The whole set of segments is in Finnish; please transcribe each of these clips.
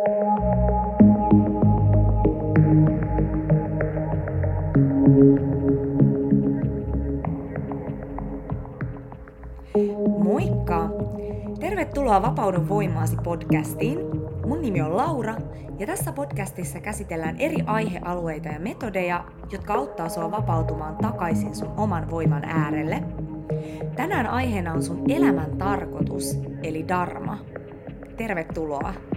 Moikka! Tervetuloa Vapaudun voimaasi podcastiin. Mun nimi on Laura ja tässä podcastissa käsitellään eri aihealueita ja metodeja, jotka auttaa sua vapautumaan takaisin sun oman voiman äärelle. Tänään aiheena on sun elämän tarkoitus, eli dharma. Tervetuloa!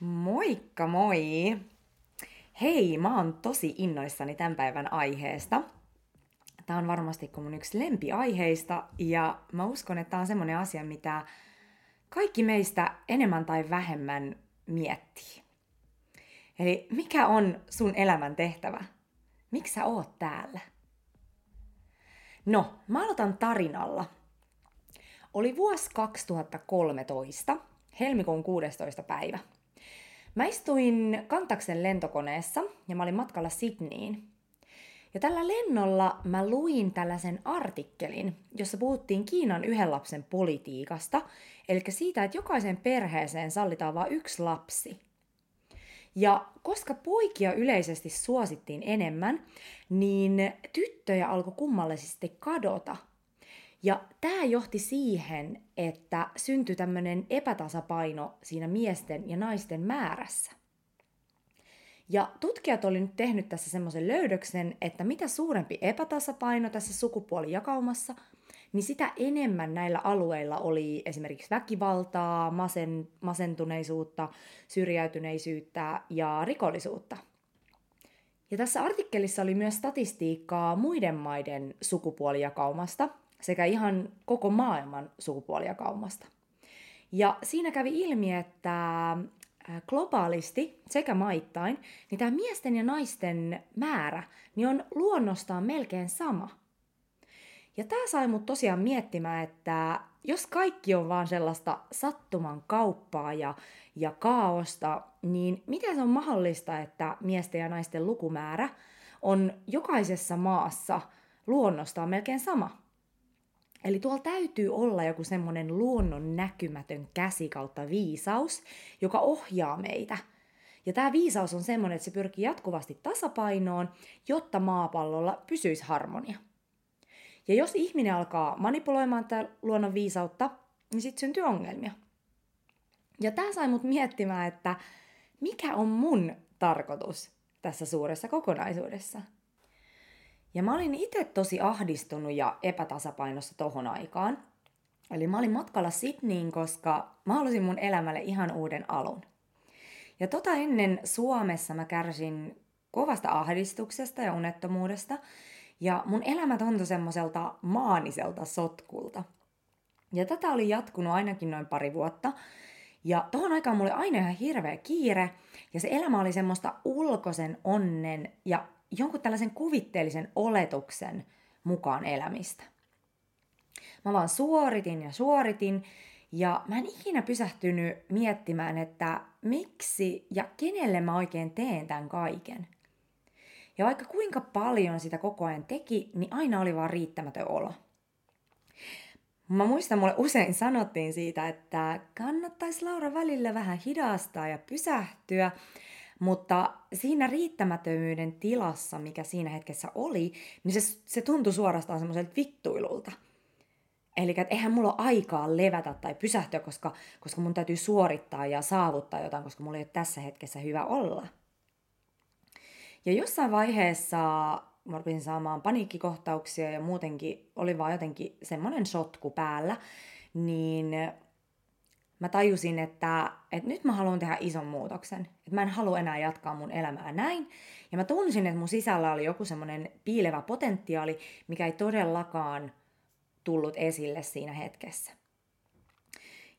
Moikka moi! Hei, mä oon tosi innoissani tämän päivän aiheesta. Tämä on varmasti mun yksi lempiaiheista ja mä uskon, että tämä on semmoinen asia, mitä kaikki meistä enemmän tai vähemmän miettii. Eli mikä on sun elämän tehtävä? Miksi sä oot täällä? No, mä aloitan tarinalla. Oli vuosi 2013, helmikuun 16. päivä. Mä istuin Kantaksen lentokoneessa ja mä olin matkalla Sydneyin. Ja tällä lennolla mä luin tällaisen artikkelin, jossa puhuttiin Kiinan yhden lapsen politiikasta, eli siitä, että jokaisen perheeseen sallitaan vain yksi lapsi. Ja koska poikia yleisesti suosittiin enemmän, niin tyttöjä alkoi kummallisesti kadota – ja tämä johti siihen, että syntyi tämmöinen epätasapaino siinä miesten ja naisten määrässä. Ja tutkijat oli nyt tehnyt tässä semmoisen löydöksen, että mitä suurempi epätasapaino tässä sukupuolijakaumassa, niin sitä enemmän näillä alueilla oli esimerkiksi väkivaltaa, masen, masentuneisuutta, syrjäytyneisyyttä ja rikollisuutta. Ja tässä artikkelissa oli myös statistiikkaa muiden maiden sukupuolijakaumasta – sekä ihan koko maailman sukupuolijakaumasta. Ja siinä kävi ilmi, että globaalisti sekä maittain, niin tämä miesten ja naisten määrä niin on luonnostaan melkein sama. Ja tämä sai mut tosiaan miettimään, että jos kaikki on vaan sellaista sattuman kauppaa ja, ja kaaosta, niin miten se on mahdollista, että miesten ja naisten lukumäärä on jokaisessa maassa luonnostaan melkein sama? Eli tuolla täytyy olla joku semmoinen luonnon näkymätön käsi kautta viisaus, joka ohjaa meitä. Ja tämä viisaus on semmoinen, että se pyrkii jatkuvasti tasapainoon, jotta maapallolla pysyisi harmonia. Ja jos ihminen alkaa manipuloimaan tätä luonnon viisautta, niin sitten syntyy ongelmia. Ja tämä sai mut miettimään, että mikä on mun tarkoitus tässä suuressa kokonaisuudessa. Ja mä olin itse tosi ahdistunut ja epätasapainossa tohon aikaan. Eli mä olin matkalla Sydneyin, koska mä halusin mun elämälle ihan uuden alun. Ja tota ennen Suomessa mä kärsin kovasta ahdistuksesta ja unettomuudesta. Ja mun elämä tuntui semmoiselta maaniselta sotkulta. Ja tätä oli jatkunut ainakin noin pari vuotta. Ja tohon aikaan mulla oli aina ihan hirveä kiire. Ja se elämä oli semmoista ulkoisen onnen ja jonkun tällaisen kuvitteellisen oletuksen mukaan elämistä. Mä vaan suoritin ja suoritin, ja mä en ikinä pysähtynyt miettimään, että miksi ja kenelle mä oikein teen tämän kaiken. Ja vaikka kuinka paljon sitä koko ajan teki, niin aina oli vaan riittämätön olo. Mä muistan, mulle usein sanottiin siitä, että kannattaisi Laura välillä vähän hidastaa ja pysähtyä, mutta siinä riittämättömyyden tilassa, mikä siinä hetkessä oli, niin se, se tuntui suorastaan semmoiselta vittuilulta. Eli että eihän mulla ole aikaa levätä tai pysähtyä, koska, koska mun täytyy suorittaa ja saavuttaa jotain, koska mulla ei ole tässä hetkessä hyvä olla. Ja jossain vaiheessa mä rupesin saamaan paniikkikohtauksia ja muutenkin oli vaan jotenkin semmoinen sotku päällä, niin mä tajusin, että, että nyt mä haluan tehdä ison muutoksen. Että mä en halua enää jatkaa mun elämää näin. Ja mä tunsin, että mun sisällä oli joku semmoinen piilevä potentiaali, mikä ei todellakaan tullut esille siinä hetkessä.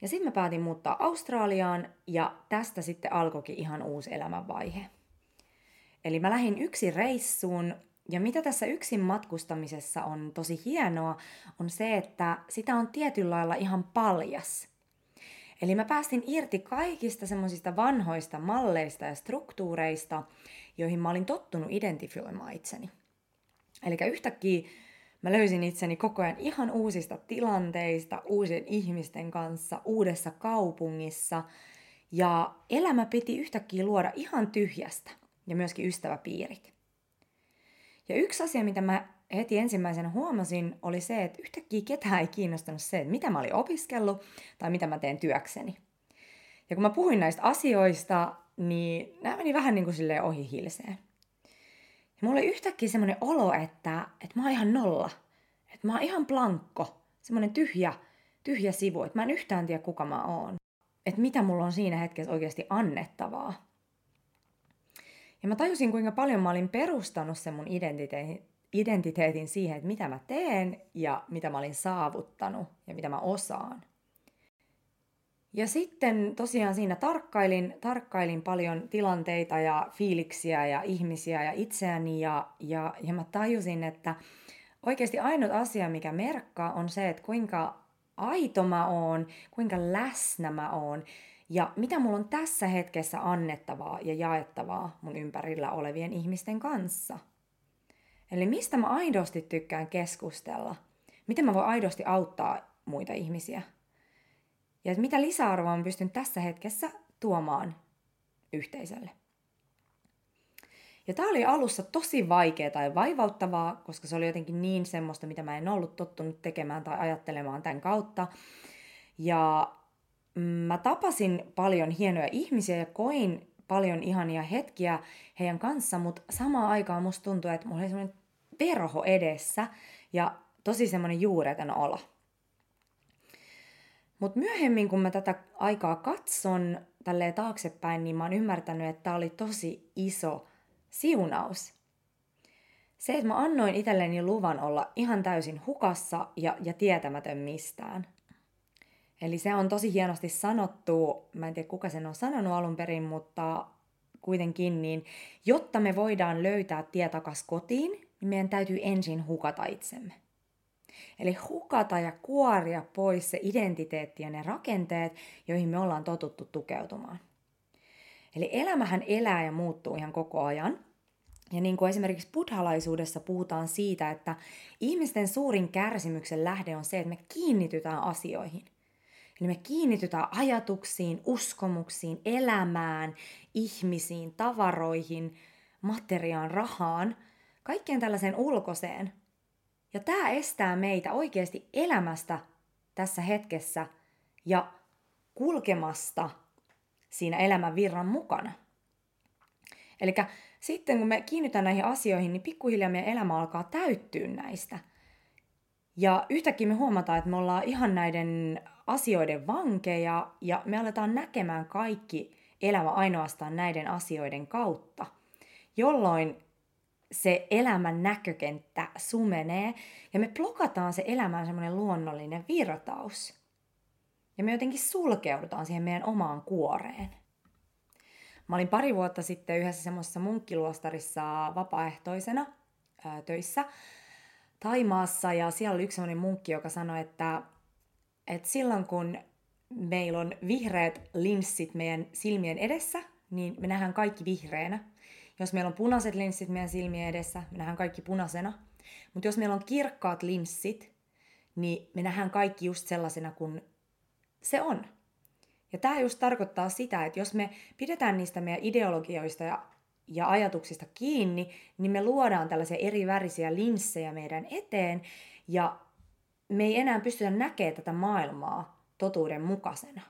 Ja sitten mä päätin muuttaa Australiaan ja tästä sitten alkoikin ihan uusi elämänvaihe. Eli mä lähdin yksin reissuun ja mitä tässä yksin matkustamisessa on tosi hienoa, on se, että sitä on tietyllä lailla ihan paljas – Eli mä päästin irti kaikista semmoisista vanhoista malleista ja struktuureista, joihin mä olin tottunut identifioimaan itseni. Eli yhtäkkiä mä löysin itseni koko ajan ihan uusista tilanteista, uusien ihmisten kanssa, uudessa kaupungissa. Ja elämä piti yhtäkkiä luoda ihan tyhjästä ja myöskin ystäväpiirit. Ja yksi asia, mitä mä heti ensimmäisenä huomasin, oli se, että yhtäkkiä ketään ei kiinnostanut se, että mitä mä olin opiskellut tai mitä mä teen työkseni. Ja kun mä puhuin näistä asioista, niin nämä meni vähän niin kuin silleen ohi hilseen. Ja mulla oli yhtäkkiä semmoinen olo, että, että mä oon ihan nolla. Että mä oon ihan plankko. Semmoinen tyhjä, tyhjä sivu, että mä en yhtään tiedä kuka mä oon. Että mitä mulla on siinä hetkessä oikeasti annettavaa. Ja mä tajusin, kuinka paljon mä olin perustanut sen mun identiteetin, identiteetin siihen, että mitä mä teen ja mitä mä olin saavuttanut ja mitä mä osaan. Ja sitten tosiaan siinä tarkkailin, tarkkailin paljon tilanteita ja fiiliksiä ja ihmisiä ja itseäni ja, ja, ja mä tajusin, että oikeasti ainut asia, mikä merkkaa, on se, että kuinka aito mä oon, kuinka läsnä mä oon ja mitä mulla on tässä hetkessä annettavaa ja jaettavaa mun ympärillä olevien ihmisten kanssa. Eli mistä mä aidosti tykkään keskustella, miten mä voin aidosti auttaa muita ihmisiä – ja että mitä lisäarvoa on pystynyt tässä hetkessä tuomaan yhteisölle. Ja tämä oli alussa tosi vaikeaa tai vaivauttavaa, koska se oli jotenkin niin semmoista, mitä mä en ollut tottunut tekemään tai ajattelemaan tämän kautta. Ja mä tapasin paljon hienoja ihmisiä ja koin paljon ihania hetkiä heidän kanssa, mutta samaan aikaan musta tuntui, että mulla oli semmoinen verho edessä ja tosi semmoinen juureton olo. Mutta myöhemmin, kun mä tätä aikaa katson tälleen taaksepäin, niin mä oon ymmärtänyt, että tämä oli tosi iso siunaus. Se, että mä annoin itselleni luvan olla ihan täysin hukassa ja, ja tietämätön mistään. Eli se on tosi hienosti sanottu, mä en tiedä kuka sen on sanonut alun perin, mutta kuitenkin, niin jotta me voidaan löytää tie takas kotiin, niin meidän täytyy ensin hukata itsemme. Eli hukata ja kuoria pois se identiteetti ja ne rakenteet, joihin me ollaan totuttu tukeutumaan. Eli elämähän elää ja muuttuu ihan koko ajan. Ja niin kuin esimerkiksi buddhalaisuudessa puhutaan siitä, että ihmisten suurin kärsimyksen lähde on se, että me kiinnitytään asioihin. Eli me kiinnitytään ajatuksiin, uskomuksiin, elämään, ihmisiin, tavaroihin, materiaan, rahaan, kaikkeen tällaiseen ulkoiseen, ja tämä estää meitä oikeasti elämästä tässä hetkessä ja kulkemasta siinä elämän virran mukana. Eli sitten kun me kiinnitetään näihin asioihin, niin pikkuhiljaa meidän elämä alkaa täyttyä näistä. Ja yhtäkkiä me huomataan, että me ollaan ihan näiden asioiden vankeja ja me aletaan näkemään kaikki elämä ainoastaan näiden asioiden kautta, jolloin se elämän näkökenttä sumenee ja me blokataan se elämän semmoinen luonnollinen virtaus. Ja me jotenkin sulkeudutaan siihen meidän omaan kuoreen. Mä olin pari vuotta sitten yhdessä semmoisessa munkkiluostarissa vapaaehtoisena ää, töissä Taimaassa ja siellä oli yksi semmoinen munkki, joka sanoi, että, että silloin kun meillä on vihreät linssit meidän silmien edessä, niin me nähdään kaikki vihreänä. Jos meillä on punaiset linssit meidän silmien edessä, me nähdään kaikki punaisena. Mutta jos meillä on kirkkaat linssit, niin me nähdään kaikki just sellaisena kuin se on. Ja tämä just tarkoittaa sitä, että jos me pidetään niistä meidän ideologioista ja, ja ajatuksista kiinni, niin me luodaan tällaisia eri värisiä linssejä meidän eteen, ja me ei enää pystytä näkemään tätä maailmaa totuuden mukaisena.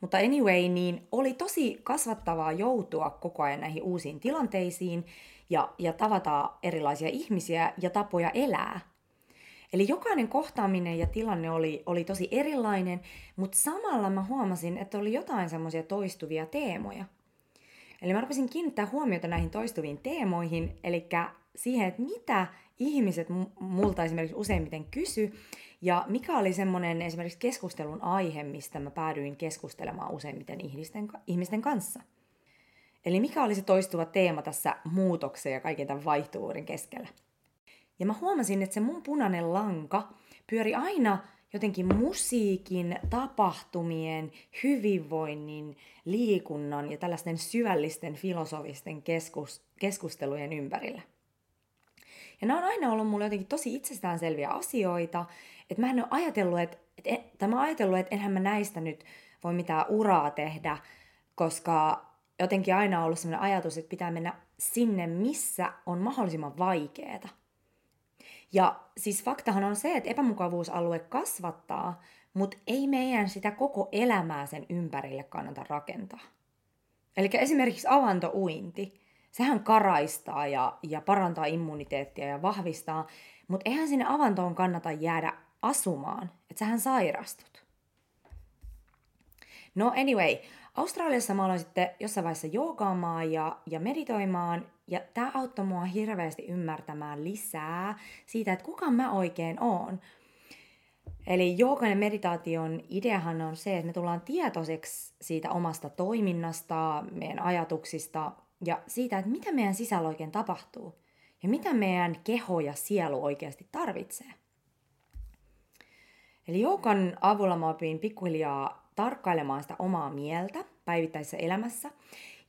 Mutta anyway, niin oli tosi kasvattavaa joutua koko ajan näihin uusiin tilanteisiin ja, ja tavata erilaisia ihmisiä ja tapoja elää. Eli jokainen kohtaaminen ja tilanne oli, oli tosi erilainen, mutta samalla mä huomasin, että oli jotain semmoisia toistuvia teemoja. Eli mä rupesin kiinnittää huomiota näihin toistuviin teemoihin, eli siihen, että mitä ihmiset multa esimerkiksi useimmiten kysy, ja mikä oli semmoinen esimerkiksi keskustelun aihe, mistä mä päädyin keskustelemaan useimmiten ihmisten, ihmisten kanssa. Eli mikä oli se toistuva teema tässä muutoksen ja kaiken tämän vaihtuvuuden keskellä. Ja mä huomasin, että se mun punainen lanka pyöri aina jotenkin musiikin, tapahtumien, hyvinvoinnin, liikunnan ja tällaisten syvällisten filosofisten keskus, keskustelujen ympärillä. Ja nämä on aina ollut mulle jotenkin tosi itsestäänselviä asioita, että mä en ole ajatellut, että, että, mä ajatellut, että enhän mä näistä nyt voi mitään uraa tehdä, koska jotenkin aina on ollut sellainen ajatus, että pitää mennä sinne, missä on mahdollisimman vaikeaa. Ja siis faktahan on se, että epämukavuusalue kasvattaa, mutta ei meidän sitä koko elämää sen ympärille kannata rakentaa. Eli esimerkiksi avantouinti, sehän karaistaa ja, ja parantaa immuniteettia ja vahvistaa, mutta eihän sinne avantoon kannata jäädä asumaan, että sähän sairastut. No anyway, Australiassa mä aloin sitten jossain vaiheessa joogaamaan ja, ja meditoimaan, ja tämä auttoi mua hirveästi ymmärtämään lisää siitä, että kuka mä oikein oon. Eli joogan ja meditaation ideahan on se, että me tullaan tietoiseksi siitä omasta toiminnasta, meidän ajatuksista ja siitä, että mitä meidän sisällä oikein tapahtuu ja mitä meidän keho ja sielu oikeasti tarvitsee. Eli joukan avulla mä opin pikkuhiljaa tarkkailemaan sitä omaa mieltä päivittäisessä elämässä.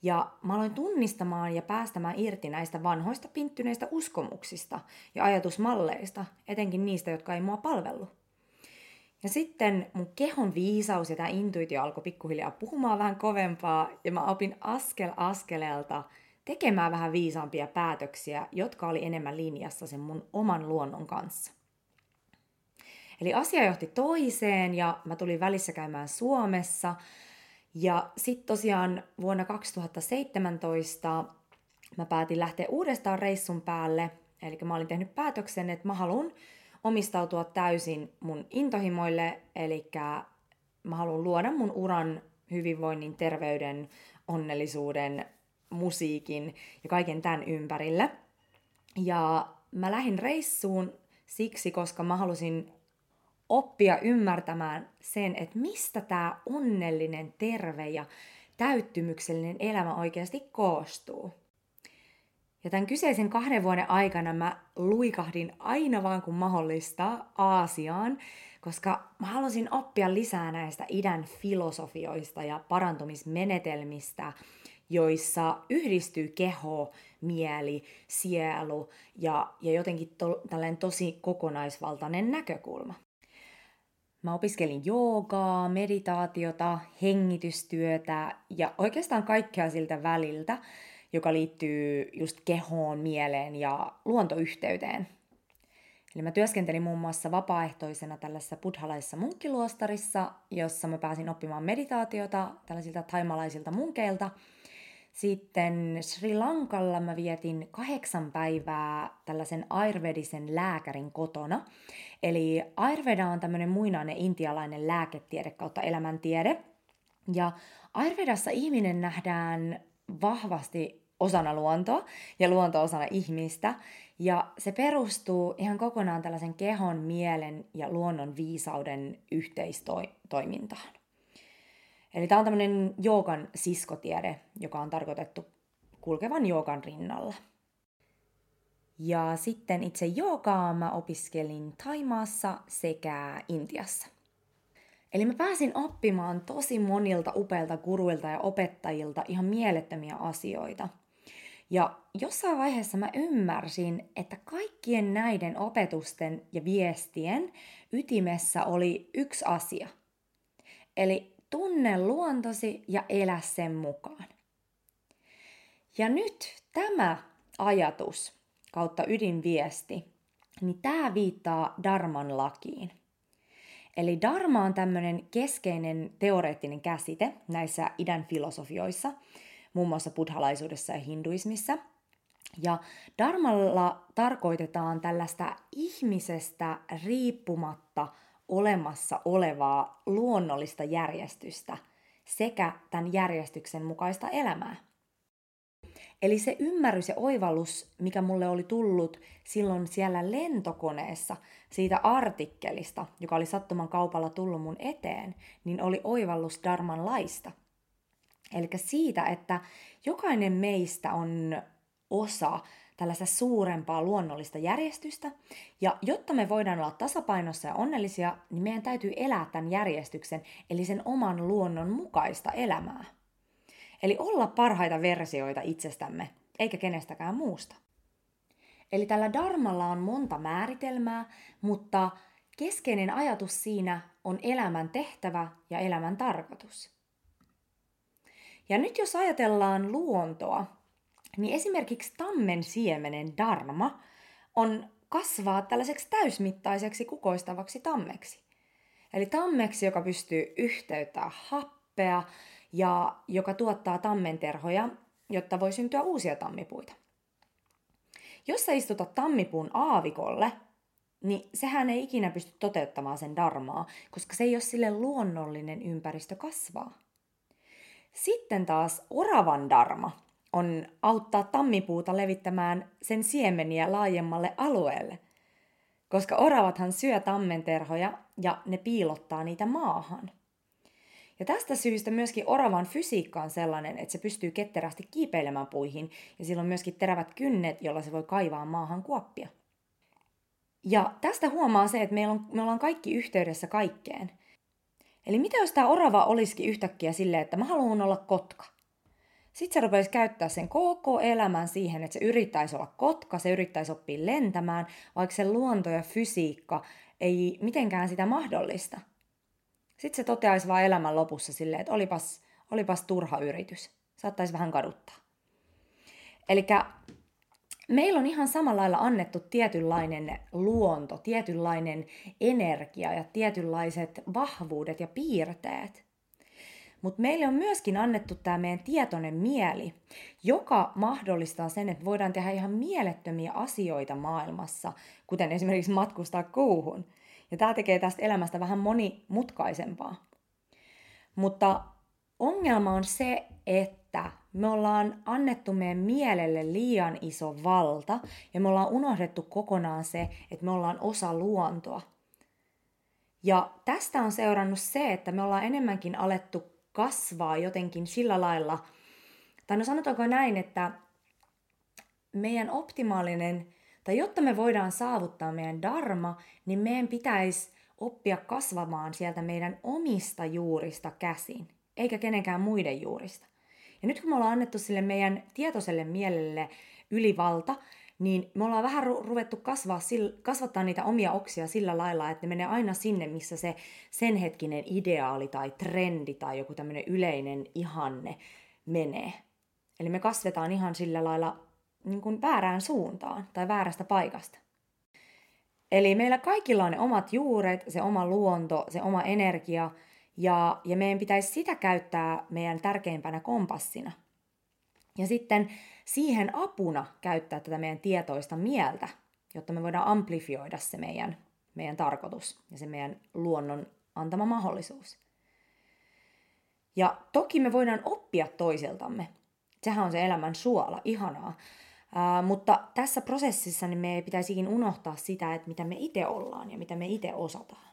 Ja mä aloin tunnistamaan ja päästämään irti näistä vanhoista pinttyneistä uskomuksista ja ajatusmalleista, etenkin niistä, jotka ei mua palvellu. Ja sitten mun kehon viisaus ja tämä intuitio alkoi pikkuhiljaa puhumaan vähän kovempaa ja mä opin askel askeleelta tekemään vähän viisaampia päätöksiä, jotka oli enemmän linjassa sen mun oman luonnon kanssa. Eli asia johti toiseen ja mä tulin välissä käymään Suomessa. Ja sitten tosiaan vuonna 2017 mä päätin lähteä uudestaan reissun päälle. Eli mä olin tehnyt päätöksen, että mä haluan omistautua täysin mun intohimoille, eli mä haluan luoda mun uran hyvinvoinnin, terveyden, onnellisuuden, musiikin ja kaiken tämän ympärille. Ja mä lähdin reissuun siksi, koska mä halusin oppia ymmärtämään sen, että mistä tämä onnellinen, terve ja täyttymyksellinen elämä oikeasti koostuu. Ja tämän kyseisen kahden vuoden aikana mä luikahdin aina vaan kun mahdollista Aasiaan, koska mä halusin oppia lisää näistä idän filosofioista ja parantumismenetelmistä, joissa yhdistyy keho, mieli, sielu ja, ja jotenkin to, tällainen tosi kokonaisvaltainen näkökulma. Mä opiskelin joogaa, meditaatiota, hengitystyötä ja oikeastaan kaikkea siltä väliltä, joka liittyy just kehoon, mieleen ja luontoyhteyteen. Eli mä työskentelin muun muassa vapaaehtoisena tällaisessa buddhalaisessa munkkiluostarissa, jossa mä pääsin oppimaan meditaatiota tällaisilta taimalaisilta munkeilta. Sitten Sri Lankalla mä vietin kahdeksan päivää tällaisen ayurvedisen lääkärin kotona. Eli Ayurveda on tämmöinen muinainen intialainen lääketiede kautta elämäntiede. Ja Ayurvedassa ihminen nähdään vahvasti osana luontoa ja luonto osana ihmistä. Ja se perustuu ihan kokonaan tällaisen kehon, mielen ja luonnon viisauden yhteistoimintaan. Eli tämä on tämmöinen joogan siskotiede, joka on tarkoitettu kulkevan joogan rinnalla. Ja sitten itse joogaa mä opiskelin Taimaassa sekä Intiassa. Eli mä pääsin oppimaan tosi monilta upeilta guruilta ja opettajilta ihan mielettömiä asioita. Ja jossain vaiheessa mä ymmärsin, että kaikkien näiden opetusten ja viestien ytimessä oli yksi asia. Eli tunne luontosi ja elä sen mukaan. Ja nyt tämä ajatus kautta ydinviesti, niin tämä viittaa Darman lakiin. Eli Dharma on tämmöinen keskeinen teoreettinen käsite näissä idän filosofioissa, muun muassa buddhalaisuudessa ja hinduismissa. Ja Dharmalla tarkoitetaan tällaista ihmisestä riippumatta olemassa olevaa luonnollista järjestystä sekä tämän järjestyksen mukaista elämää. Eli se ymmärrys ja oivallus, mikä mulle oli tullut silloin siellä lentokoneessa siitä artikkelista, joka oli sattuman kaupalla tullut mun eteen, niin oli oivallus Darman laista. Eli siitä, että jokainen meistä on osa tällaista suurempaa luonnollista järjestystä. Ja jotta me voidaan olla tasapainossa ja onnellisia, niin meidän täytyy elää tämän järjestyksen, eli sen oman luonnon mukaista elämää. Eli olla parhaita versioita itsestämme, eikä kenestäkään muusta. Eli tällä darmalla on monta määritelmää, mutta keskeinen ajatus siinä on elämän tehtävä ja elämän tarkoitus. Ja nyt jos ajatellaan luontoa, niin esimerkiksi tammen siemenen darma on kasvaa tällaiseksi täysmittaiseksi kukoistavaksi tammeksi. Eli tammeksi, joka pystyy yhteyttämään happea ja joka tuottaa tammenterhoja, jotta voi syntyä uusia tammipuita. Jos sä istutat tammipuun aavikolle, niin sehän ei ikinä pysty toteuttamaan sen darmaa, koska se ei ole sille luonnollinen ympäristö kasvaa. Sitten taas oravan darma on auttaa tammipuuta levittämään sen siemeniä laajemmalle alueelle, koska oravathan syö tammenterhoja ja ne piilottaa niitä maahan. Ja tästä syystä myöskin oravan fysiikka on sellainen, että se pystyy ketterästi kiipeilemään puihin ja sillä on myöskin terävät kynnet, jolla se voi kaivaa maahan kuoppia. Ja tästä huomaa se, että meillä on, me ollaan kaikki yhteydessä kaikkeen. Eli mitä jos tämä orava olisikin yhtäkkiä silleen, että mä haluan olla kotka? Sitten se rupeaisi käyttää sen koko elämän siihen, että se yrittäisi olla kotka, se yrittäisi oppia lentämään, vaikka se luonto ja fysiikka ei mitenkään sitä mahdollista. Sitten se toteaisi vaan elämän lopussa silleen, että olipas, olipas turha yritys. Saattaisi vähän kaduttaa. Eli meillä on ihan samalla lailla annettu tietynlainen luonto, tietynlainen energia ja tietynlaiset vahvuudet ja piirteet. Mutta meille on myöskin annettu tämä meidän tietoinen mieli, joka mahdollistaa sen, että voidaan tehdä ihan mielettömiä asioita maailmassa, kuten esimerkiksi matkustaa kuuhun. Ja tämä tekee tästä elämästä vähän monimutkaisempaa. Mutta ongelma on se, että me ollaan annettu meidän mielelle liian iso valta ja me ollaan unohdettu kokonaan se, että me ollaan osa luontoa. Ja tästä on seurannut se, että me ollaan enemmänkin alettu kasvaa jotenkin sillä lailla, tai no sanotaanko näin, että meidän optimaalinen, tai jotta me voidaan saavuttaa meidän dharma, niin meidän pitäisi oppia kasvamaan sieltä meidän omista juurista käsin, eikä kenenkään muiden juurista. Ja nyt kun me ollaan annettu sille meidän tietoiselle mielelle ylivalta, niin me ollaan vähän ru- ruvettu kasvaa, kasvattaa niitä omia oksia sillä lailla, että ne menee aina sinne, missä se sen hetkinen ideaali tai trendi tai joku tämmöinen yleinen ihanne menee. Eli me kasvetaan ihan sillä lailla niin kuin väärään suuntaan tai väärästä paikasta. Eli meillä kaikilla on ne omat juuret, se oma luonto, se oma energia, ja, ja meidän pitäisi sitä käyttää meidän tärkeimpänä kompassina. Ja sitten siihen apuna käyttää tätä meidän tietoista mieltä, jotta me voidaan amplifioida se meidän, meidän tarkoitus ja se meidän luonnon antama mahdollisuus. Ja toki me voidaan oppia toisiltamme. Sehän on se elämän suola, ihanaa. Ää, mutta tässä prosessissa niin me ei pitäisikin unohtaa sitä, että mitä me itse ollaan ja mitä me itse osataan.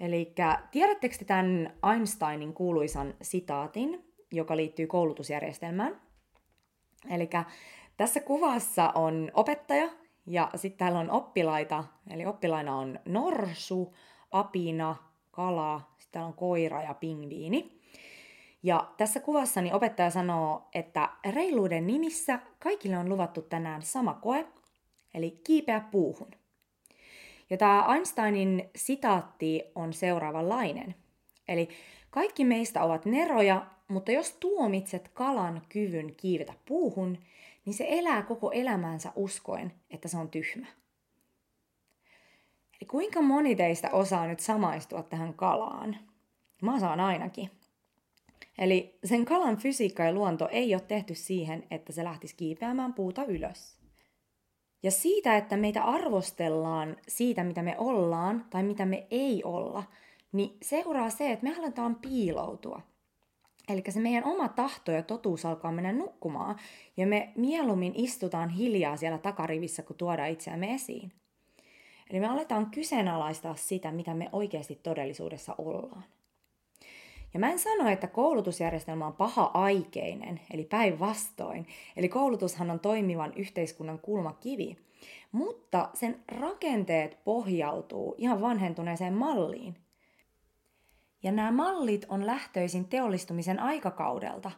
Eli tiedättekö te tämän Einsteinin kuuluisan sitaatin, joka liittyy koulutusjärjestelmään? Eli tässä kuvassa on opettaja ja sitten täällä on oppilaita, eli oppilaina on norsu, apina, kala, sitten täällä on koira ja pingviini. Ja tässä kuvassa niin opettaja sanoo, että reiluuden nimissä kaikille on luvattu tänään sama koe, eli kiipeä puuhun. Ja tämä Einsteinin sitaatti on seuraavanlainen. Eli kaikki meistä ovat neroja, mutta jos tuomitset kalan kyvyn kiivetä puuhun, niin se elää koko elämänsä uskoen, että se on tyhmä. Eli kuinka moni teistä osaa nyt samaistua tähän kalaan? Mä osaan ainakin. Eli sen kalan fysiikka ja luonto ei ole tehty siihen, että se lähtisi kiipeämään puuta ylös. Ja siitä, että meitä arvostellaan siitä, mitä me ollaan tai mitä me ei olla, niin seuraa se, että me halutaan piiloutua. Eli se meidän oma tahto ja totuus alkaa mennä nukkumaan, ja me mieluummin istutaan hiljaa siellä takarivissä, kun tuodaan itseämme esiin. Eli me aletaan kyseenalaistaa sitä, mitä me oikeasti todellisuudessa ollaan. Ja mä en sano, että koulutusjärjestelmä on paha-aikeinen, eli päinvastoin. Eli koulutushan on toimivan yhteiskunnan kulmakivi. Mutta sen rakenteet pohjautuu ihan vanhentuneeseen malliin. Ja nämä mallit on lähtöisin teollistumisen aikakaudelta,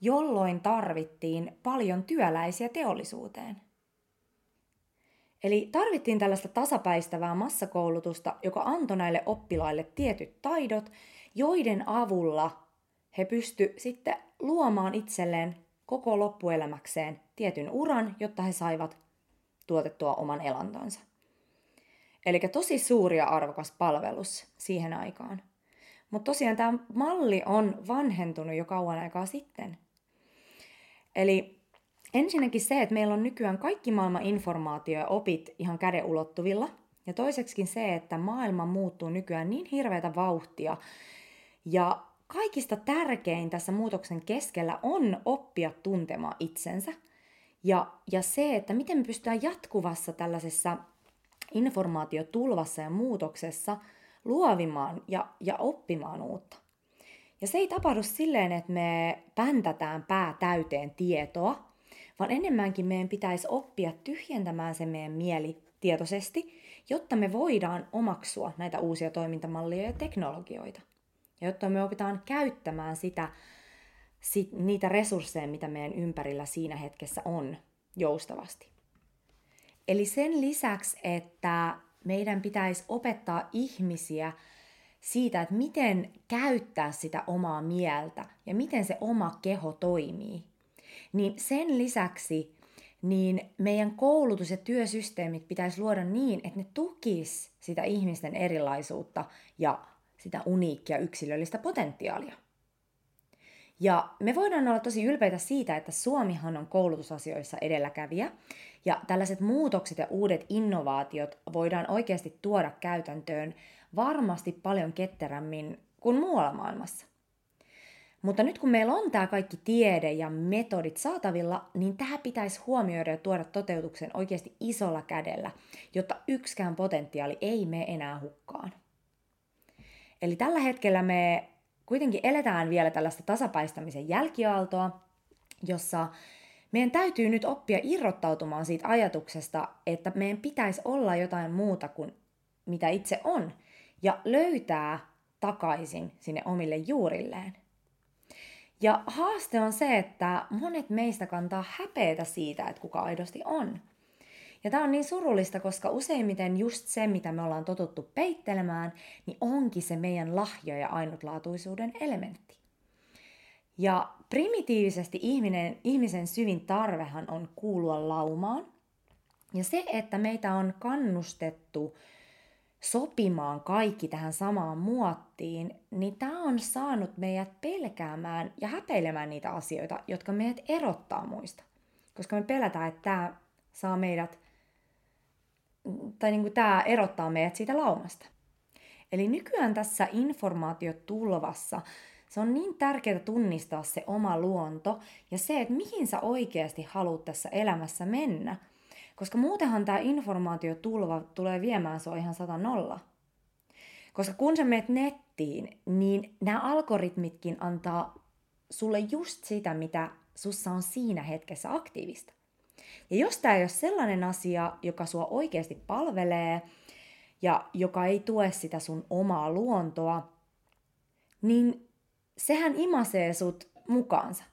jolloin tarvittiin paljon työläisiä teollisuuteen. Eli tarvittiin tällaista tasapäistävää massakoulutusta, joka antoi näille oppilaille tietyt taidot, joiden avulla he pysty sitten luomaan itselleen koko loppuelämäkseen tietyn uran, jotta he saivat tuotettua oman elantonsa. Eli tosi suuri ja arvokas palvelus siihen aikaan. Mutta tosiaan tämä malli on vanhentunut jo kauan aikaa sitten. Eli ensinnäkin se, että meillä on nykyään kaikki maailman informaatio ja opit ihan käden ulottuvilla. Ja toiseksikin se, että maailma muuttuu nykyään niin hirveätä vauhtia. Ja kaikista tärkein tässä muutoksen keskellä on oppia tuntemaan itsensä. Ja, ja se, että miten me pystytään jatkuvassa tällaisessa informaatiotulvassa ja muutoksessa luovimaan ja, ja oppimaan uutta. Ja se ei tapahdu silleen, että me päntätään pää täyteen tietoa, vaan enemmänkin meidän pitäisi oppia tyhjentämään se meidän mieli tietoisesti, jotta me voidaan omaksua näitä uusia toimintamallia ja teknologioita. Ja jotta me opitaan käyttämään sitä, sit, niitä resursseja, mitä meidän ympärillä siinä hetkessä on, joustavasti. Eli sen lisäksi, että meidän pitäisi opettaa ihmisiä siitä, että miten käyttää sitä omaa mieltä ja miten se oma keho toimii, niin sen lisäksi niin meidän koulutus- ja työsysteemit pitäisi luoda niin, että ne tukis sitä ihmisten erilaisuutta ja sitä uniikkia yksilöllistä potentiaalia. Ja me voidaan olla tosi ylpeitä siitä, että Suomihan on koulutusasioissa edelläkävijä, ja tällaiset muutokset ja uudet innovaatiot voidaan oikeasti tuoda käytäntöön varmasti paljon ketterämmin kuin muualla maailmassa. Mutta nyt kun meillä on tämä kaikki tiede ja metodit saatavilla, niin tämä pitäisi huomioida ja tuoda toteutuksen oikeasti isolla kädellä, jotta yksikään potentiaali ei mene enää hukkaan. Eli tällä hetkellä me kuitenkin eletään vielä tällaista tasapaistamisen jälkiaaltoa, jossa meidän täytyy nyt oppia irrottautumaan siitä ajatuksesta, että meidän pitäisi olla jotain muuta kuin mitä itse on, ja löytää takaisin sinne omille juurilleen. Ja haaste on se, että monet meistä kantaa häpeätä siitä, että kuka aidosti on. Ja tämä on niin surullista, koska useimmiten just se, mitä me ollaan totuttu peittelemään, niin onkin se meidän lahjo ja ainutlaatuisuuden elementti. Ja primitiivisesti ihminen, ihmisen syvin tarvehan on kuulua laumaan. Ja se, että meitä on kannustettu sopimaan kaikki tähän samaan muottiin, niin tämä on saanut meidät pelkäämään ja häpeilemään niitä asioita, jotka meidät erottaa muista. Koska me pelätään, että tämä saa meidät tai niin kuin tämä erottaa meidät siitä laumasta. Eli nykyään tässä informaatiotulvassa se on niin tärkeää tunnistaa se oma luonto ja se, että mihin sä oikeasti haluat tässä elämässä mennä. Koska muutenhan tämä informaatiotulva tulee viemään sua ihan sata nolla. Koska kun sä meet nettiin, niin nämä algoritmitkin antaa sulle just sitä, mitä sussa on siinä hetkessä aktiivista. Ja jos tämä ei ole sellainen asia, joka sua oikeasti palvelee ja joka ei tue sitä sun omaa luontoa, niin sehän imasee sut mukaansa.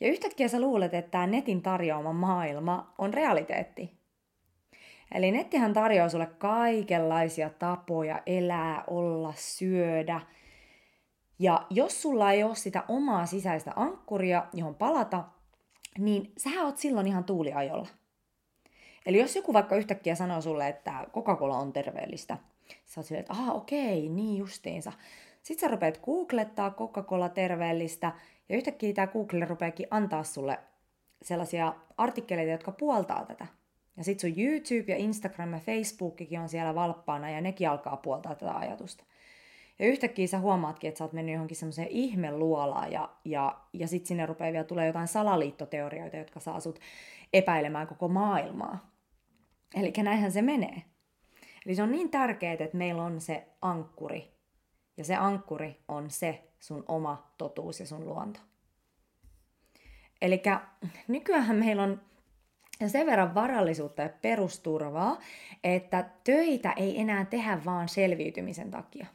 Ja yhtäkkiä sä luulet, että tämä netin tarjoama maailma on realiteetti. Eli nettihän tarjoaa sulle kaikenlaisia tapoja elää, olla, syödä. Ja jos sulla ei ole sitä omaa sisäistä ankkuria, johon palata, niin sä oot silloin ihan tuuliajolla. Eli jos joku vaikka yhtäkkiä sanoo sulle, että Coca-Cola on terveellistä, sä oot silleen, että aha okei, niin justiinsa. Sitten sä rupeat googlettaa Coca-Cola terveellistä, ja yhtäkkiä tämä Google rupeakin antaa sulle sellaisia artikkeleita, jotka puoltaa tätä. Ja sitten sun YouTube ja Instagram ja Facebookikin on siellä valppaana, ja nekin alkaa puoltaa tätä ajatusta. Ja yhtäkkiä sä huomaatkin, että sä oot mennyt johonkin semmoiseen ihmeluolaan ja, ja, ja sitten sinne rupeaa vielä tulee jotain salaliittoteorioita, jotka saa sut epäilemään koko maailmaa. Eli näinhän se menee. Eli se on niin tärkeää, että meillä on se ankkuri. Ja se ankkuri on se sun oma totuus ja sun luonto. Eli nykyään meillä on sen verran varallisuutta ja perusturvaa, että töitä ei enää tehdä vaan selviytymisen takia.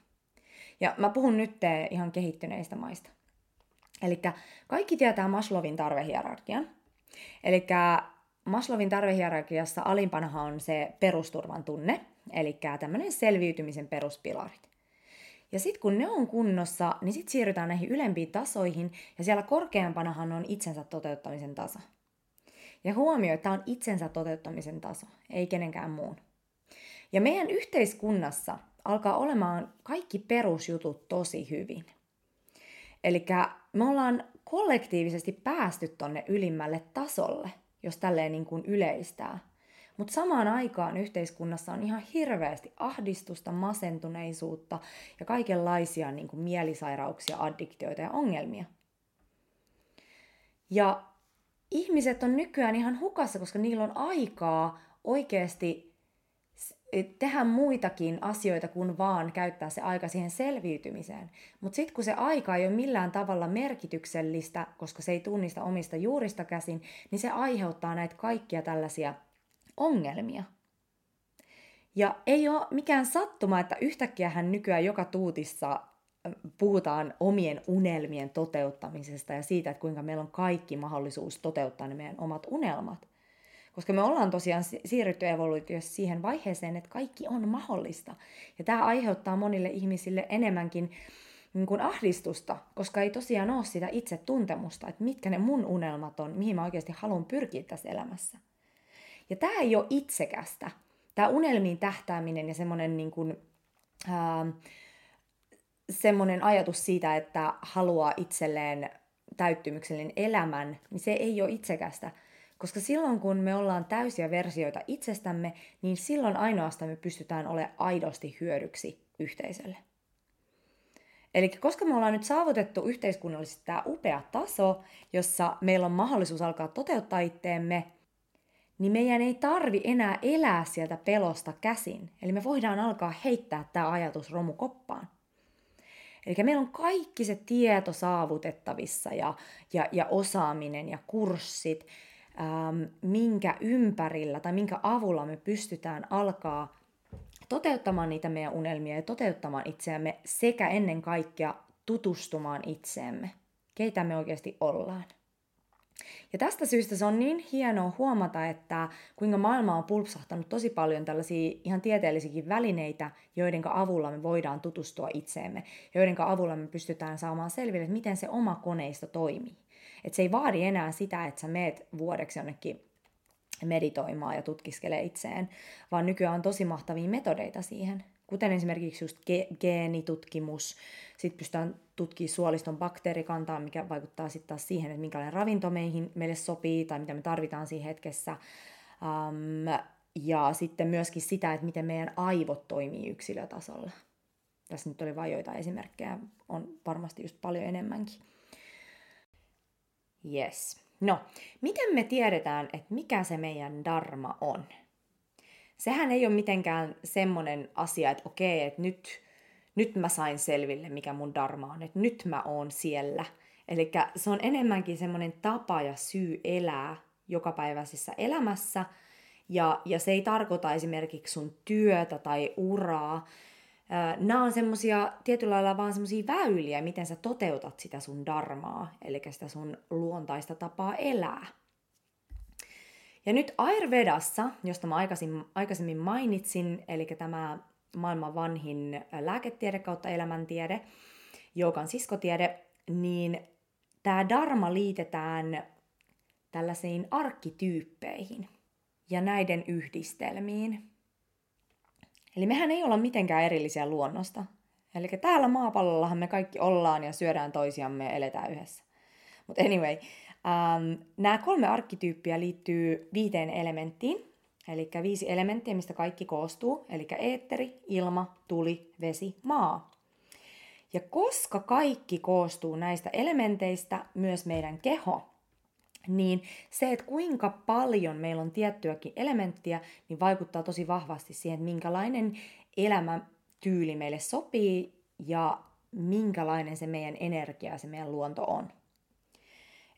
Ja mä puhun nyt ihan kehittyneistä maista. Eli kaikki tietää Maslowin tarvehierarkian. Eli Maslowin tarvehierarkiassa alimpanahan on se perusturvan tunne, eli tämmöinen selviytymisen peruspilarit. Ja sitten kun ne on kunnossa, niin sitten siirrytään näihin ylempiin tasoihin, ja siellä korkeampanahan on itsensä toteuttamisen taso. Ja huomioi, että tämä on itsensä toteuttamisen taso, ei kenenkään muun. Ja meidän yhteiskunnassa alkaa olemaan kaikki perusjutut tosi hyvin. Eli me ollaan kollektiivisesti päästy tonne ylimmälle tasolle, jos tälleen niin kuin yleistää. Mutta samaan aikaan yhteiskunnassa on ihan hirveästi ahdistusta, masentuneisuutta ja kaikenlaisia niin kuin mielisairauksia, addiktioita ja ongelmia. Ja ihmiset on nykyään ihan hukassa, koska niillä on aikaa oikeasti tehdä muitakin asioita kuin vaan käyttää se aika siihen selviytymiseen. Mutta sitten kun se aika ei ole millään tavalla merkityksellistä, koska se ei tunnista omista juurista käsin, niin se aiheuttaa näitä kaikkia tällaisia ongelmia. Ja ei ole mikään sattuma, että yhtäkkiä hän nykyään joka tuutissa puhutaan omien unelmien toteuttamisesta ja siitä, että kuinka meillä on kaikki mahdollisuus toteuttaa ne meidän omat unelmat. Koska me ollaan tosiaan siirrytty evoluutiossa siihen vaiheeseen, että kaikki on mahdollista. Ja tämä aiheuttaa monille ihmisille enemmänkin niin kuin ahdistusta, koska ei tosiaan ole sitä itse tuntemusta, että mitkä ne mun unelmat on, mihin mä oikeasti haluan pyrkiä tässä elämässä. Ja tämä ei ole itsekästä. Tämä unelmiin tähtääminen ja semmoinen niin kuin, ää, semmoinen ajatus siitä, että haluaa itselleen täyttymyksellinen elämän, niin se ei ole itsekästä. Koska silloin kun me ollaan täysiä versioita itsestämme, niin silloin ainoastaan me pystytään olemaan aidosti hyödyksi yhteisölle. Eli koska me ollaan nyt saavutettu yhteiskunnallisesti tämä upea taso, jossa meillä on mahdollisuus alkaa toteuttaa itteemme, niin meidän ei tarvi enää elää sieltä pelosta käsin. Eli me voidaan alkaa heittää tämä ajatus romukoppaan. Eli meillä on kaikki se tieto saavutettavissa ja, ja, ja osaaminen ja kurssit, ähm, minkä ympärillä tai minkä avulla me pystytään alkaa toteuttamaan niitä meidän unelmia ja toteuttamaan itseämme sekä ennen kaikkea tutustumaan itseemme, keitä me oikeasti ollaan. Ja tästä syystä se on niin hienoa huomata, että kuinka maailma on pulpsahtanut tosi paljon tällaisia ihan tieteellisiäkin välineitä, joiden avulla me voidaan tutustua itseemme, joiden avulla me pystytään saamaan selville, että miten se oma koneisto toimii. Että se ei vaadi enää sitä, että sä meet vuodeksi jonnekin meditoimaan ja tutkiskelee itseen, vaan nykyään on tosi mahtavia metodeita siihen, kuten esimerkiksi just ge- geenitutkimus, sitten pystytään tutkimaan suoliston bakteerikantaa, mikä vaikuttaa sitten taas siihen, että minkälainen ravinto meihin, meille sopii tai mitä me tarvitaan siinä hetkessä. Um, ja sitten myöskin sitä, että miten meidän aivot toimii yksilötasolla. Tässä nyt oli vain joitain esimerkkejä, on varmasti just paljon enemmänkin. Yes. No, miten me tiedetään, että mikä se meidän dharma on? Sehän ei ole mitenkään semmoinen asia, että okei, että nyt, nyt mä sain selville, mikä mun dharma on, että nyt mä oon siellä. Eli se on enemmänkin semmoinen tapa ja syy elää jokapäiväisessä elämässä, ja, ja se ei tarkoita esimerkiksi sun työtä tai uraa, nämä on semmosia tietyllä lailla vaan semmosia väyliä, miten sä toteutat sitä sun darmaa, eli sitä sun luontaista tapaa elää. Ja nyt Ayurvedassa, josta mä aikaisemmin, aikaisemmin mainitsin, eli tämä maailman vanhin lääketiede kautta elämäntiede, joogan siskotiede, niin tämä dharma liitetään tällaisiin arkkityyppeihin ja näiden yhdistelmiin. Eli mehän ei olla mitenkään erillisiä luonnosta. Eli täällä maapallollahan me kaikki ollaan ja syödään toisiamme ja eletään yhdessä. Mutta anyway, ähm, nämä kolme arkkityyppiä liittyy viiteen elementtiin. Eli viisi elementtiä, mistä kaikki koostuu. Eli eetteri, ilma, tuli, vesi, maa. Ja koska kaikki koostuu näistä elementeistä, myös meidän keho, niin se, että kuinka paljon meillä on tiettyäkin elementtiä, niin vaikuttaa tosi vahvasti siihen, että minkälainen elämätyyli meille sopii ja minkälainen se meidän energia, se meidän luonto on.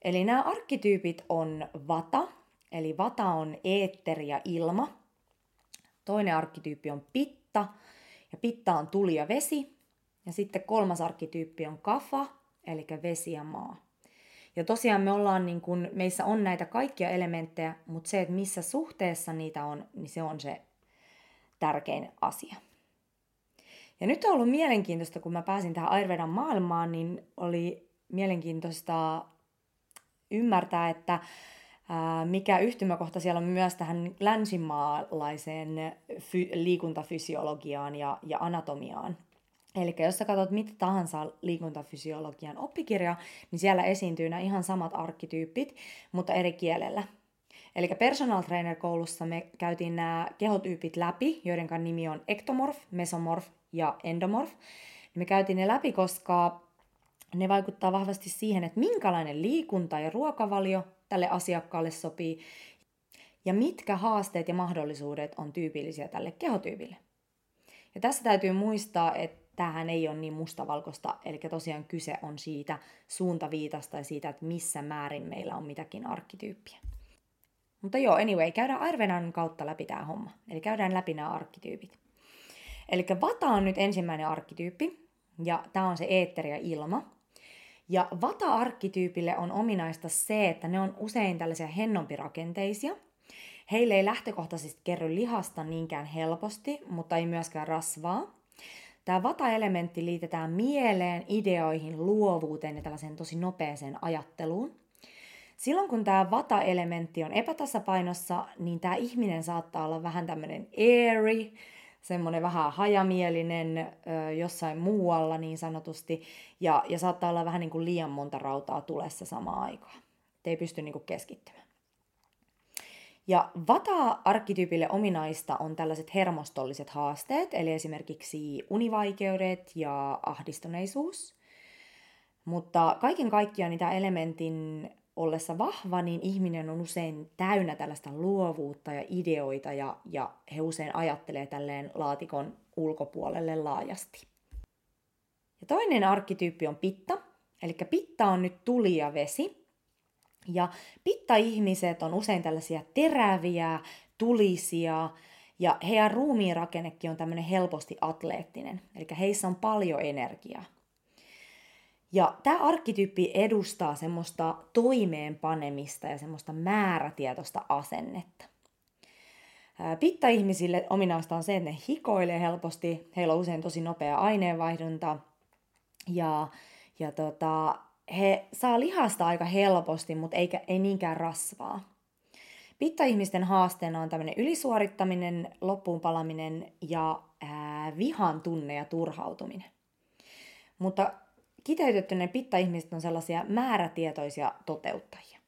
Eli nämä arkkityypit on vata, eli vata on eetteri ja ilma. Toinen arkkityyppi on pitta, ja pitta on tuli ja vesi. Ja sitten kolmas arkkityyppi on kafa, eli vesi ja maa. Ja tosiaan me ollaan, niin kun, meissä on näitä kaikkia elementtejä, mutta se, että missä suhteessa niitä on, niin se on se tärkein asia. Ja nyt on ollut mielenkiintoista, kun mä pääsin tähän Ayurvedan maailmaan, niin oli mielenkiintoista ymmärtää, että mikä yhtymäkohta siellä on myös tähän länsimaalaiseen fy- liikuntafysiologiaan ja, ja anatomiaan. Eli jos sä katsot mitä tahansa liikuntafysiologian oppikirja, niin siellä esiintyy nämä ihan samat arkkityypit, mutta eri kielellä. Eli personal trainer koulussa me käytiin nämä kehotyypit läpi, joiden nimi on ektomorf, mesomorf ja endomorf. Me käytiin ne läpi, koska ne vaikuttaa vahvasti siihen, että minkälainen liikunta ja ruokavalio tälle asiakkaalle sopii ja mitkä haasteet ja mahdollisuudet on tyypillisiä tälle kehotyypille. Ja tässä täytyy muistaa, että tämähän ei ole niin mustavalkoista, eli tosiaan kyse on siitä suuntaviitasta ja siitä, että missä määrin meillä on mitäkin arkkityyppiä. Mutta joo, anyway, käydään Arvenan kautta läpi tämä homma. Eli käydään läpi nämä arkkityypit. Eli Vata on nyt ensimmäinen arkkityyppi, ja tämä on se eetteri ja ilma. Ja Vata-arkkityypille on ominaista se, että ne on usein tällaisia hennompirakenteisia. Heille ei lähtökohtaisesti kerry lihasta niinkään helposti, mutta ei myöskään rasvaa. Tämä vata-elementti liitetään mieleen, ideoihin, luovuuteen ja tällaiseen tosi nopeeseen ajatteluun. Silloin kun tämä vata-elementti on epätasapainossa, niin tämä ihminen saattaa olla vähän tämmöinen airy, semmoinen vähän hajamielinen jossain muualla niin sanotusti, ja, ja saattaa olla vähän niin kuin liian monta rautaa tulessa samaan aikaan. Te ei pysty niin kuin keskittymään. Ja Vata-arkkityypille ominaista on tällaiset hermostolliset haasteet, eli esimerkiksi univaikeudet ja ahdistuneisuus. Mutta kaiken kaikkiaan niitä elementin ollessa vahva, niin ihminen on usein täynnä tällaista luovuutta ja ideoita ja, ja he usein ajattelee tälleen laatikon ulkopuolelle laajasti. Ja toinen arkkityyppi on pitta, eli pitta on nyt tuli ja vesi. Ja pitta-ihmiset on usein tällaisia teräviä, tulisia, ja heidän ruumiin rakennekin on tämmöinen helposti atleettinen, eli heissä on paljon energiaa. Ja tämä arkkityyppi edustaa semmoista toimeenpanemista ja semmoista määrätietoista asennetta. Pitta-ihmisille ominaista on se, että ne hikoilee helposti, heillä on usein tosi nopea aineenvaihdunta ja, ja tota, he saa lihasta aika helposti, mutta eikä, ei niinkään rasvaa. Pitta-ihmisten haasteena on tämmöinen ylisuorittaminen, loppuunpalaminen ja ää, vihan tunne ja turhautuminen. Mutta kiteytettynä pitta-ihmiset on sellaisia määrätietoisia toteuttajia.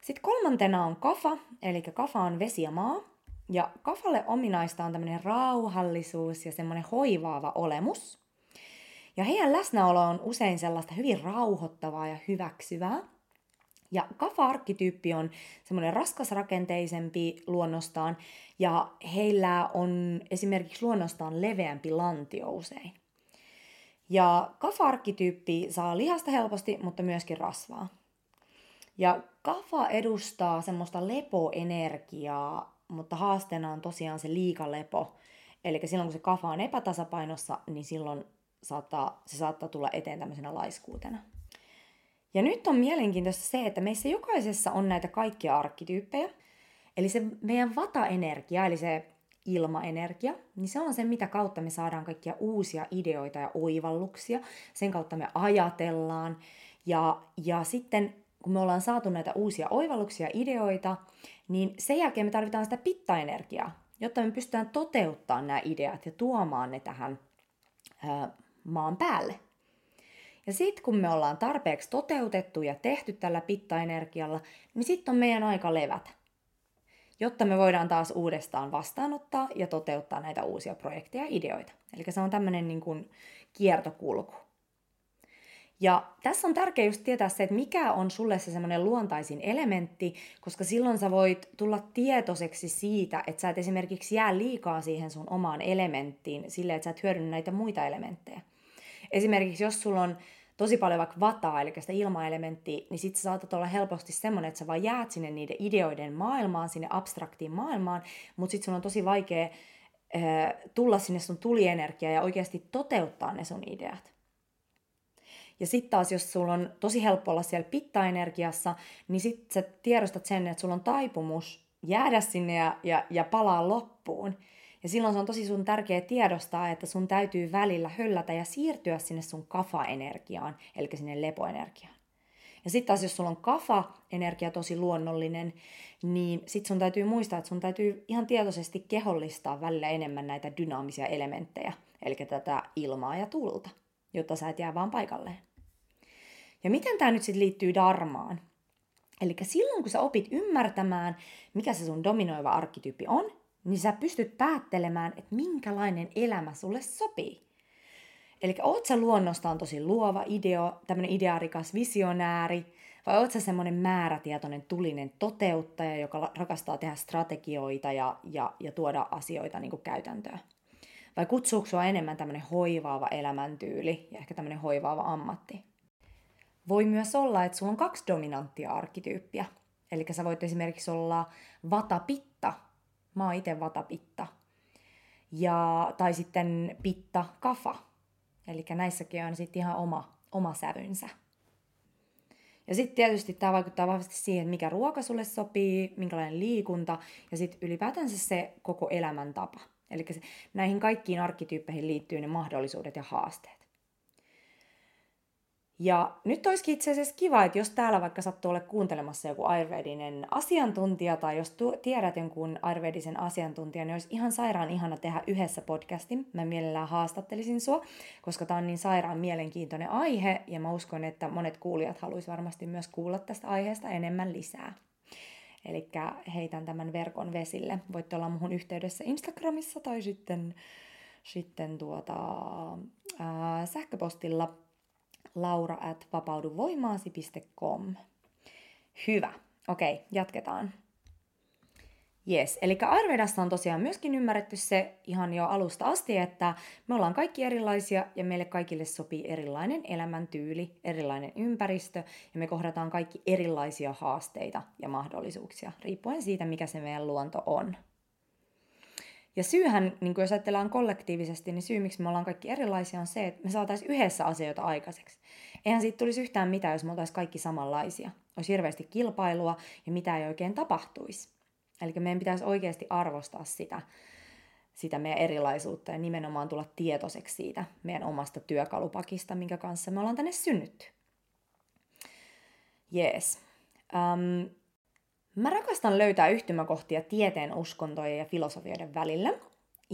Sitten kolmantena on kafa, eli kafa on vesi ja maa. Ja kafalle ominaista on tämmöinen rauhallisuus ja semmoinen hoivaava olemus. Ja heidän läsnäolo on usein sellaista hyvin rauhoittavaa ja hyväksyvää. Ja kafa-arkkityyppi on semmoinen raskasrakenteisempi luonnostaan, ja heillä on esimerkiksi luonnostaan leveämpi lantio usein. Ja kafa-arkkityyppi saa lihasta helposti, mutta myöskin rasvaa. Ja kafa edustaa semmoista lepoenergiaa, mutta haasteena on tosiaan se liikalepo. Eli silloin kun se kafa on epätasapainossa, niin silloin saattaa, se saattaa tulla eteen tämmöisenä laiskuutena. Ja nyt on mielenkiintoista se, että meissä jokaisessa on näitä kaikkia arkkityyppejä. Eli se meidän vata-energia, eli se ilmaenergia, niin se on se, mitä kautta me saadaan kaikkia uusia ideoita ja oivalluksia. Sen kautta me ajatellaan. Ja, ja sitten kun me ollaan saatu näitä uusia oivalluksia ja ideoita, niin sen jälkeen me tarvitaan sitä pittaenergiaa, jotta me pystytään toteuttamaan nämä ideat ja tuomaan ne tähän maan päälle. Ja sitten kun me ollaan tarpeeksi toteutettu ja tehty tällä pittaenergialla, niin sitten on meidän aika levätä jotta me voidaan taas uudestaan vastaanottaa ja toteuttaa näitä uusia projekteja ja ideoita. Eli se on tämmöinen niin kuin kiertokulku. Ja tässä on tärkeää just tietää se, että mikä on sulle se semmoinen luontaisin elementti, koska silloin sä voit tulla tietoiseksi siitä, että sä et esimerkiksi jää liikaa siihen sun omaan elementtiin, sille että sä et hyödynnä näitä muita elementtejä. Esimerkiksi jos sulla on tosi paljon vaikka vataa, eli sitä ilmaelementtiä, niin sitten sä saatat olla helposti semmoinen, että sä vaan jäät sinne niiden ideoiden maailmaan, sinne abstraktiin maailmaan, mutta sitten sun on tosi vaikea äh, tulla sinne sun tulienergiaan ja oikeasti toteuttaa ne sun ideat. Ja sitten taas, jos sulla on tosi helppo olla siellä pitta-energiassa, niin sitten sä tiedostat sen, että sulla on taipumus jäädä sinne ja, ja, ja palaa loppuun. Ja silloin se on tosi sun tärkeä tiedostaa, että sun täytyy välillä höllätä ja siirtyä sinne sun kafa-energiaan, eli sinne lepoenergiaan. Ja sitten taas, jos sulla on kafa-energia tosi luonnollinen, niin sitten sun täytyy muistaa, että sun täytyy ihan tietoisesti kehollistaa välillä enemmän näitä dynaamisia elementtejä, eli tätä ilmaa ja tulta, jotta sä et jää vaan paikalleen. Ja miten tämä nyt sitten liittyy darmaan? Eli silloin kun sä opit ymmärtämään, mikä se sun dominoiva arkkityyppi on, niin sä pystyt päättelemään, että minkälainen elämä sulle sopii. Eli oot sä luonnostaan tosi luova, ideo, tämmöinen idearikas visionääri, vai oot sä semmoinen määrätietoinen, tulinen toteuttaja, joka rakastaa tehdä strategioita ja, ja, ja tuoda asioita niin kuin käytäntöön? Vai kutsuuko sua enemmän tämmöinen hoivaava elämäntyyli ja ehkä tämmöinen hoivaava ammatti? Voi myös olla, että sulla on kaksi dominanttia arkkityyppiä. Eli sä voit esimerkiksi olla vatapitta. Mä oon itse vatapitta. Ja, tai sitten pitta kafa. Eli näissäkin on sitten ihan oma, oma sävynsä. Ja sitten tietysti tämä vaikuttaa vahvasti siihen, mikä ruoka sulle sopii, minkälainen liikunta ja sitten ylipäätänsä se koko elämäntapa. Eli näihin kaikkiin arkkityyppeihin liittyy ne mahdollisuudet ja haasteet. Ja nyt olisikin itse asiassa kiva, että jos täällä vaikka sattuu ole kuuntelemassa joku ayurvedinen asiantuntija tai jos tu- tiedät jonkun ayurvedisen asiantuntijan, niin olisi ihan sairaan ihana tehdä yhdessä podcastin. Mä mielellään haastattelisin sua, koska tämä on niin sairaan mielenkiintoinen aihe ja mä uskon, että monet kuulijat haluaisivat varmasti myös kuulla tästä aiheesta enemmän lisää. Eli heitän tämän verkon vesille. Voitte olla muhun yhteydessä Instagramissa tai sitten, sitten tuota, ää, sähköpostilla laura at vapauduvoimaasi.com. Hyvä. Okei, okay, jatketaan. Yes, eli Ayurvedassa on tosiaan myöskin ymmärretty se ihan jo alusta asti, että me ollaan kaikki erilaisia ja meille kaikille sopii erilainen elämäntyyli, erilainen ympäristö ja me kohdataan kaikki erilaisia haasteita ja mahdollisuuksia, riippuen siitä, mikä se meidän luonto on. Ja syyhän, niin jos ajatellaan kollektiivisesti, niin syy, miksi me ollaan kaikki erilaisia, on se, että me saataisiin yhdessä asioita aikaiseksi. Eihän siitä tulisi yhtään mitään, jos me oltaisiin kaikki samanlaisia. Olisi hirveästi kilpailua ja mitä ei oikein tapahtuisi. Eli meidän pitäisi oikeasti arvostaa sitä, sitä meidän erilaisuutta ja nimenomaan tulla tietoiseksi siitä meidän omasta työkalupakista, minkä kanssa me ollaan tänne synnytty. Jees. Um, Mä rakastan löytää yhtymäkohtia tieteen, uskontojen ja filosofioiden välillä.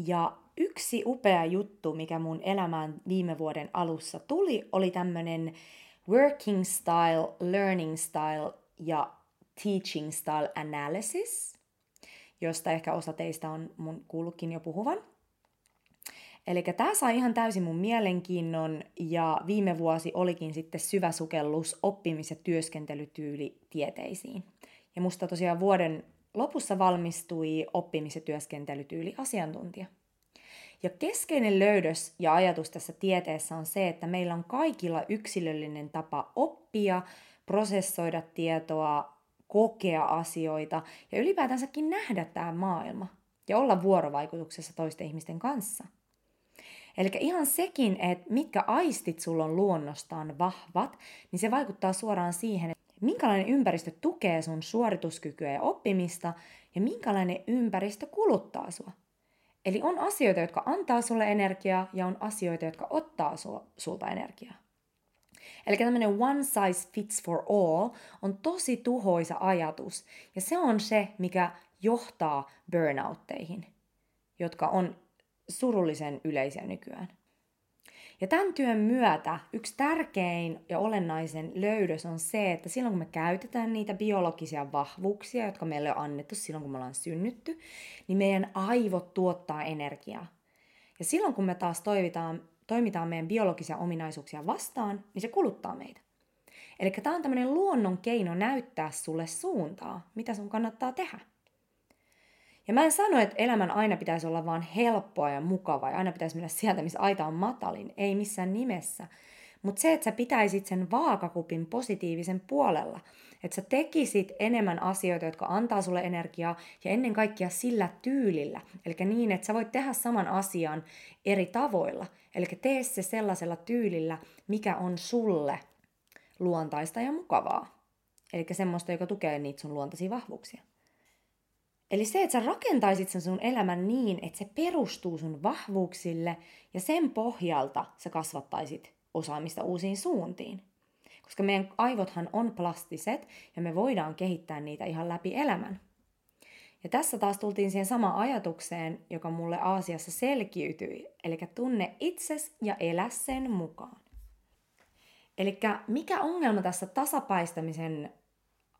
Ja yksi upea juttu, mikä mun elämään viime vuoden alussa tuli, oli tämmönen working style, learning style ja teaching style analysis, josta ehkä osa teistä on mun kuullutkin jo puhuvan. Eli tämä sai ihan täysin mun mielenkiinnon ja viime vuosi olikin sitten syvä sukellus oppimis- ja työskentelytyyli tieteisiin. Ja musta tosiaan vuoden lopussa valmistui oppimis- ja työskentelytyyli asiantuntija. Ja keskeinen löydös ja ajatus tässä tieteessä on se, että meillä on kaikilla yksilöllinen tapa oppia, prosessoida tietoa, kokea asioita ja ylipäätänsäkin nähdä tämä maailma ja olla vuorovaikutuksessa toisten ihmisten kanssa. Eli ihan sekin, että mitkä aistit sulla on luonnostaan vahvat, niin se vaikuttaa suoraan siihen, minkälainen ympäristö tukee sun suorituskykyä ja oppimista ja minkälainen ympäristö kuluttaa sua. Eli on asioita, jotka antaa sulle energiaa ja on asioita, jotka ottaa sulta energiaa. Eli tämmöinen one size fits for all on tosi tuhoisa ajatus ja se on se, mikä johtaa burnoutteihin, jotka on surullisen yleisiä nykyään. Ja tämän työn myötä yksi tärkein ja olennaisen löydös on se, että silloin kun me käytetään niitä biologisia vahvuuksia, jotka meille on annettu silloin kun me ollaan synnytty, niin meidän aivot tuottaa energiaa. Ja silloin kun me taas toimitaan, toimitaan meidän biologisia ominaisuuksia vastaan, niin se kuluttaa meitä. Eli tämä on tämmöinen luonnon keino näyttää sulle suuntaa, mitä sun kannattaa tehdä. Ja mä en sano, että elämän aina pitäisi olla vaan helppoa ja mukavaa ja aina pitäisi mennä sieltä, missä aita on matalin. Ei missään nimessä. Mutta se, että sä pitäisit sen vaakakupin positiivisen puolella, Että sä tekisit enemmän asioita, jotka antaa sulle energiaa ja ennen kaikkea sillä tyylillä. Eli niin, että sä voit tehdä saman asian eri tavoilla. Eli tee se sellaisella tyylillä, mikä on sulle luontaista ja mukavaa. Eli semmoista, joka tukee niitä sun luontaisia vahvuuksia. Eli se, että sä rakentaisit sen sun elämän niin, että se perustuu sun vahvuuksille ja sen pohjalta sä kasvattaisit osaamista uusiin suuntiin. Koska meidän aivothan on plastiset ja me voidaan kehittää niitä ihan läpi elämän. Ja tässä taas tultiin siihen samaan ajatukseen, joka mulle Aasiassa selkiytyi, eli tunne itses ja elä sen mukaan. Eli mikä ongelma tässä tasapaistamisen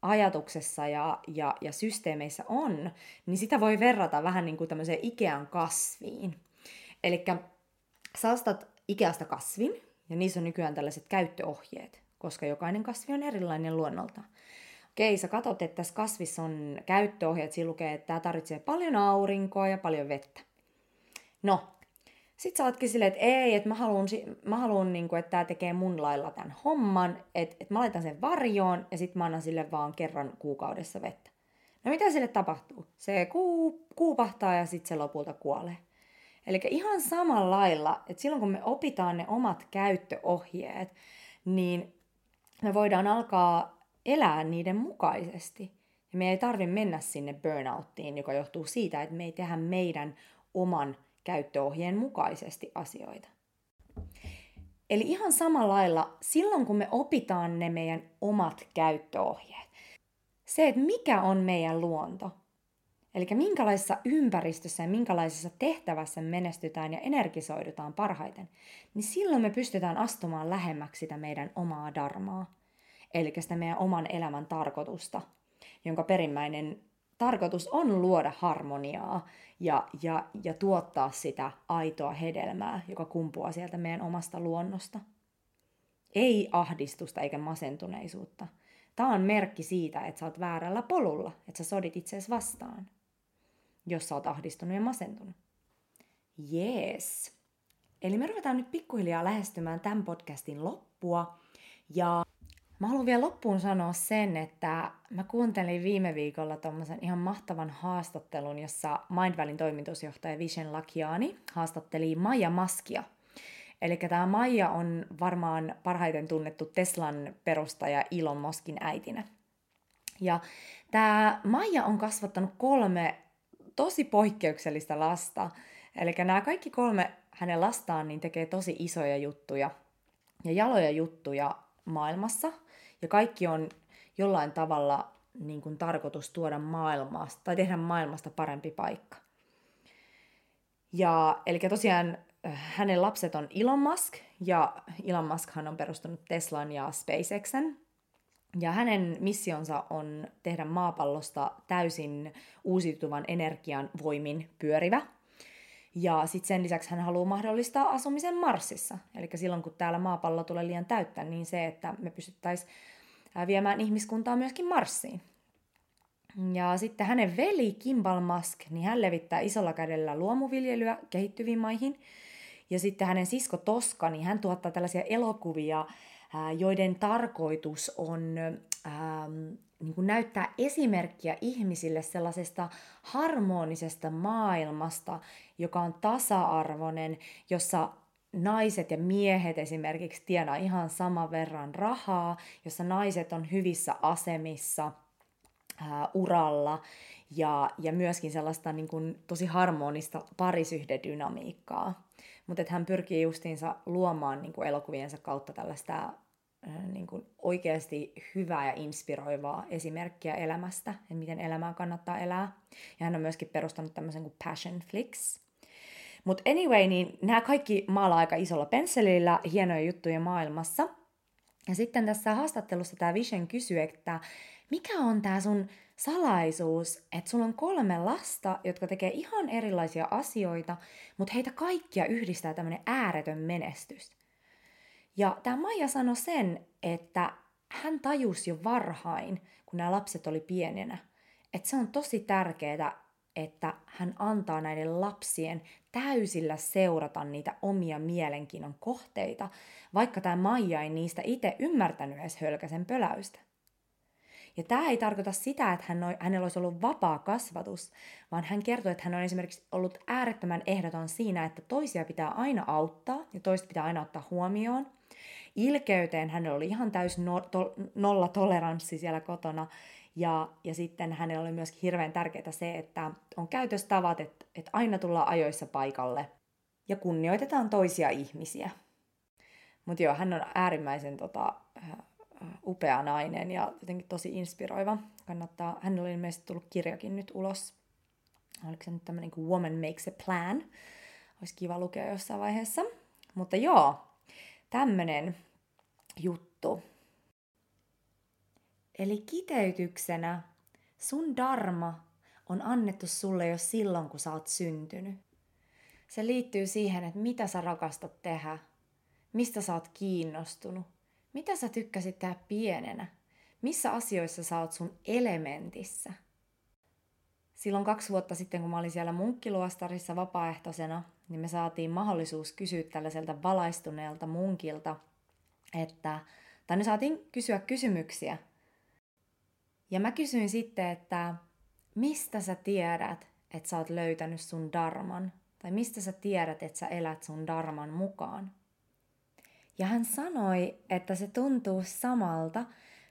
ajatuksessa ja, ja, ja systeemeissä on, niin sitä voi verrata vähän niin kuin tämmöiseen Ikean kasviin. Eli sä ostat Ikeasta kasvin, ja niissä on nykyään tällaiset käyttöohjeet, koska jokainen kasvi on erilainen luonnolta. Okei, sä katsot, että tässä kasvissa on käyttöohjeet, siinä lukee, että tämä tarvitsee paljon aurinkoa ja paljon vettä. No, sit sä ootkin silleen, että ei, että mä haluan, mä niin kuin, että tämä tekee mun lailla tämän homman, että, että mä laitan sen varjoon ja sitten mä annan sille vaan kerran kuukaudessa vettä. No mitä sille tapahtuu? Se kuu, kuupahtaa ja sitten se lopulta kuolee. Eli ihan samalla lailla, että silloin kun me opitaan ne omat käyttöohjeet, niin me voidaan alkaa elää niiden mukaisesti. Ja me ei tarvitse mennä sinne burnouttiin, joka johtuu siitä, että me ei tehdä meidän oman käyttöohjeen mukaisesti asioita. Eli ihan samalla lailla, silloin kun me opitaan ne meidän omat käyttöohjeet, se, että mikä on meidän luonto, eli minkälaisessa ympäristössä ja minkälaisessa tehtävässä menestytään ja energisoidutaan parhaiten, niin silloin me pystytään astumaan lähemmäksi sitä meidän omaa darmaa, eli sitä meidän oman elämän tarkoitusta, jonka perimmäinen tarkoitus on luoda harmoniaa ja, ja, ja tuottaa sitä aitoa hedelmää, joka kumpuaa sieltä meidän omasta luonnosta. Ei ahdistusta eikä masentuneisuutta. Tämä on merkki siitä, että sä oot väärällä polulla, että sä sodit itseesi vastaan, jos sä oot ahdistunut ja masentunut. Jees. Eli me ruvetaan nyt pikkuhiljaa lähestymään tämän podcastin loppua. Ja Mä haluan vielä loppuun sanoa sen, että mä kuuntelin viime viikolla tuommoisen ihan mahtavan haastattelun, jossa Mindvallin toimitusjohtaja Vishen Lakiani haastatteli Maija Maskia. Eli tämä Maija on varmaan parhaiten tunnettu Teslan perustaja Elon Muskin äitinä. Ja tämä Maija on kasvattanut kolme tosi poikkeuksellista lasta. Eli nämä kaikki kolme hänen lastaan niin tekee tosi isoja juttuja ja jaloja juttuja maailmassa – ja kaikki on jollain tavalla niin kuin tarkoitus tuoda maailmasta tai tehdä maailmasta parempi paikka. Ja eli tosiaan äh, hänen lapset on Elon Musk, ja Elon Muskhan on perustanut Teslan ja SpaceXen. Ja hänen missionsa on tehdä maapallosta täysin uusiutuvan energian voimin pyörivä. Ja sitten sen lisäksi hän haluaa mahdollistaa asumisen Marsissa. Eli silloin kun täällä maapallo tulee liian täyttä, niin se, että me pystyttäisiin viemään ihmiskuntaa myöskin Marsiin. Ja sitten hänen veli Kimball Musk, niin hän levittää isolla kädellä luomuviljelyä kehittyviin maihin. Ja sitten hänen sisko Toska, niin hän tuottaa tällaisia elokuvia, joiden tarkoitus on niin kuin näyttää esimerkkiä ihmisille sellaisesta harmonisesta maailmasta, joka on tasa-arvoinen, jossa naiset ja miehet esimerkiksi tienaa ihan saman verran rahaa, jossa naiset on hyvissä asemissa ää, uralla ja, ja myöskin sellaista niin kuin, tosi harmonista parisyhdedynamiikkaa. Mutta hän pyrkii justiinsa luomaan niin kuin elokuviensa kautta tällaista niin kuin oikeasti hyvää ja inspiroivaa esimerkkiä elämästä, että miten elämää kannattaa elää. Ja hän on myöskin perustanut tämmöisen kuin Passion Flix, mutta anyway, niin nämä kaikki maalaa aika isolla pensselillä hienoja juttuja maailmassa. Ja sitten tässä haastattelussa tämä Vision kysyy, että mikä on tämä sun salaisuus, että sulla on kolme lasta, jotka tekee ihan erilaisia asioita, mutta heitä kaikkia yhdistää tämmöinen ääretön menestys. Ja tämä Maija sanoi sen, että hän tajusi jo varhain, kun nämä lapset oli pienenä, että se on tosi tärkeää, että hän antaa näiden lapsien täysillä seurata niitä omia mielenkiinnon kohteita, vaikka tämä Maija ei niistä itse ymmärtänyt edes hölkäsen pöläystä. Ja tämä ei tarkoita sitä, että hän, hänellä olisi ollut vapaa kasvatus, vaan hän kertoi, että hän on esimerkiksi ollut äärettömän ehdoton siinä, että toisia pitää aina auttaa ja toista pitää aina ottaa huomioon. Ilkeyteen hänellä oli ihan täys no, to, nolla toleranssi siellä kotona. Ja, ja sitten hänellä oli myöskin hirveän tärkeää se, että on käytöstavat, että, että aina tullaan ajoissa paikalle ja kunnioitetaan toisia ihmisiä. Mutta joo, hän on äärimmäisen tota, upea nainen ja jotenkin tosi inspiroiva. Kannattaa, hänellä oli ilmeisesti tullut kirjakin nyt ulos. Oliko se nyt tämmöinen kuin Woman Makes a Plan? Olisi kiva lukea jossain vaiheessa. Mutta joo, tämmönen juttu. Eli kiteytyksenä sun dharma on annettu sulle jo silloin, kun sä oot syntynyt. Se liittyy siihen, että mitä sä rakastat tehdä, mistä sä oot kiinnostunut, mitä sä tykkäsit tehdä pienenä, missä asioissa sä oot sun elementissä. Silloin kaksi vuotta sitten, kun mä olin siellä munkkiluostarissa vapaaehtoisena, niin me saatiin mahdollisuus kysyä tällaiselta valaistuneelta munkilta, että, tai me saatiin kysyä kysymyksiä. Ja mä kysyin sitten, että mistä sä tiedät, että sä oot löytänyt sun darman? Tai mistä sä tiedät, että sä elät sun darman mukaan? Ja hän sanoi, että se tuntuu samalta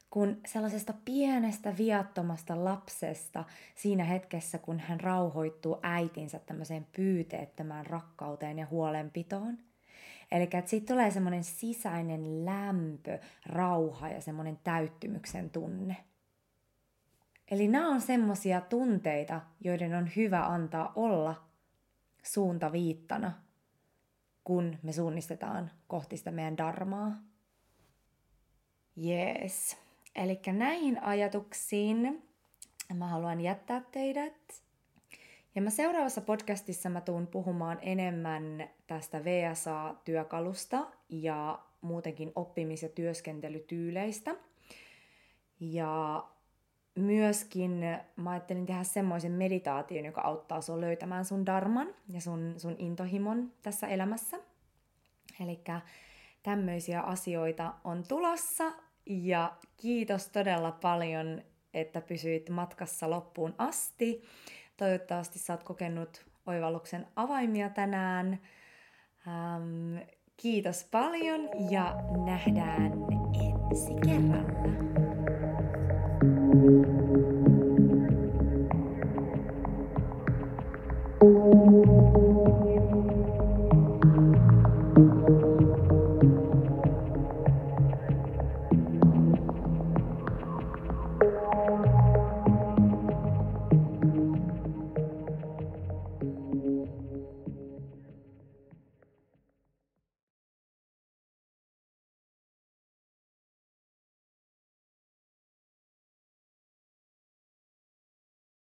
kuin sellaisesta pienestä viattomasta lapsesta siinä hetkessä, kun hän rauhoittuu äitinsä tämmöiseen pyyteettömään rakkauteen ja huolenpitoon. Eli siitä tulee semmoinen sisäinen lämpö, rauha ja semmoinen täyttymyksen tunne. Eli nämä on semmoisia tunteita, joiden on hyvä antaa olla suuntaviittana – kun me suunnistetaan kohti sitä meidän darmaa. Yes. Eli näihin ajatuksiin mä haluan jättää teidät. Ja mä seuraavassa podcastissa mä tuun puhumaan enemmän tästä VSA-työkalusta ja muutenkin oppimis- ja työskentelytyyleistä. Ja myöskin mä ajattelin tehdä semmoisen meditaation, joka auttaa sua löytämään sun darman ja sun, sun intohimon tässä elämässä. Eli tämmöisiä asioita on tulossa ja kiitos todella paljon, että pysyit matkassa loppuun asti. Toivottavasti sä oot kokenut oivalluksen avaimia tänään. Ähm, kiitos paljon ja nähdään ensi kerralla. Thank you.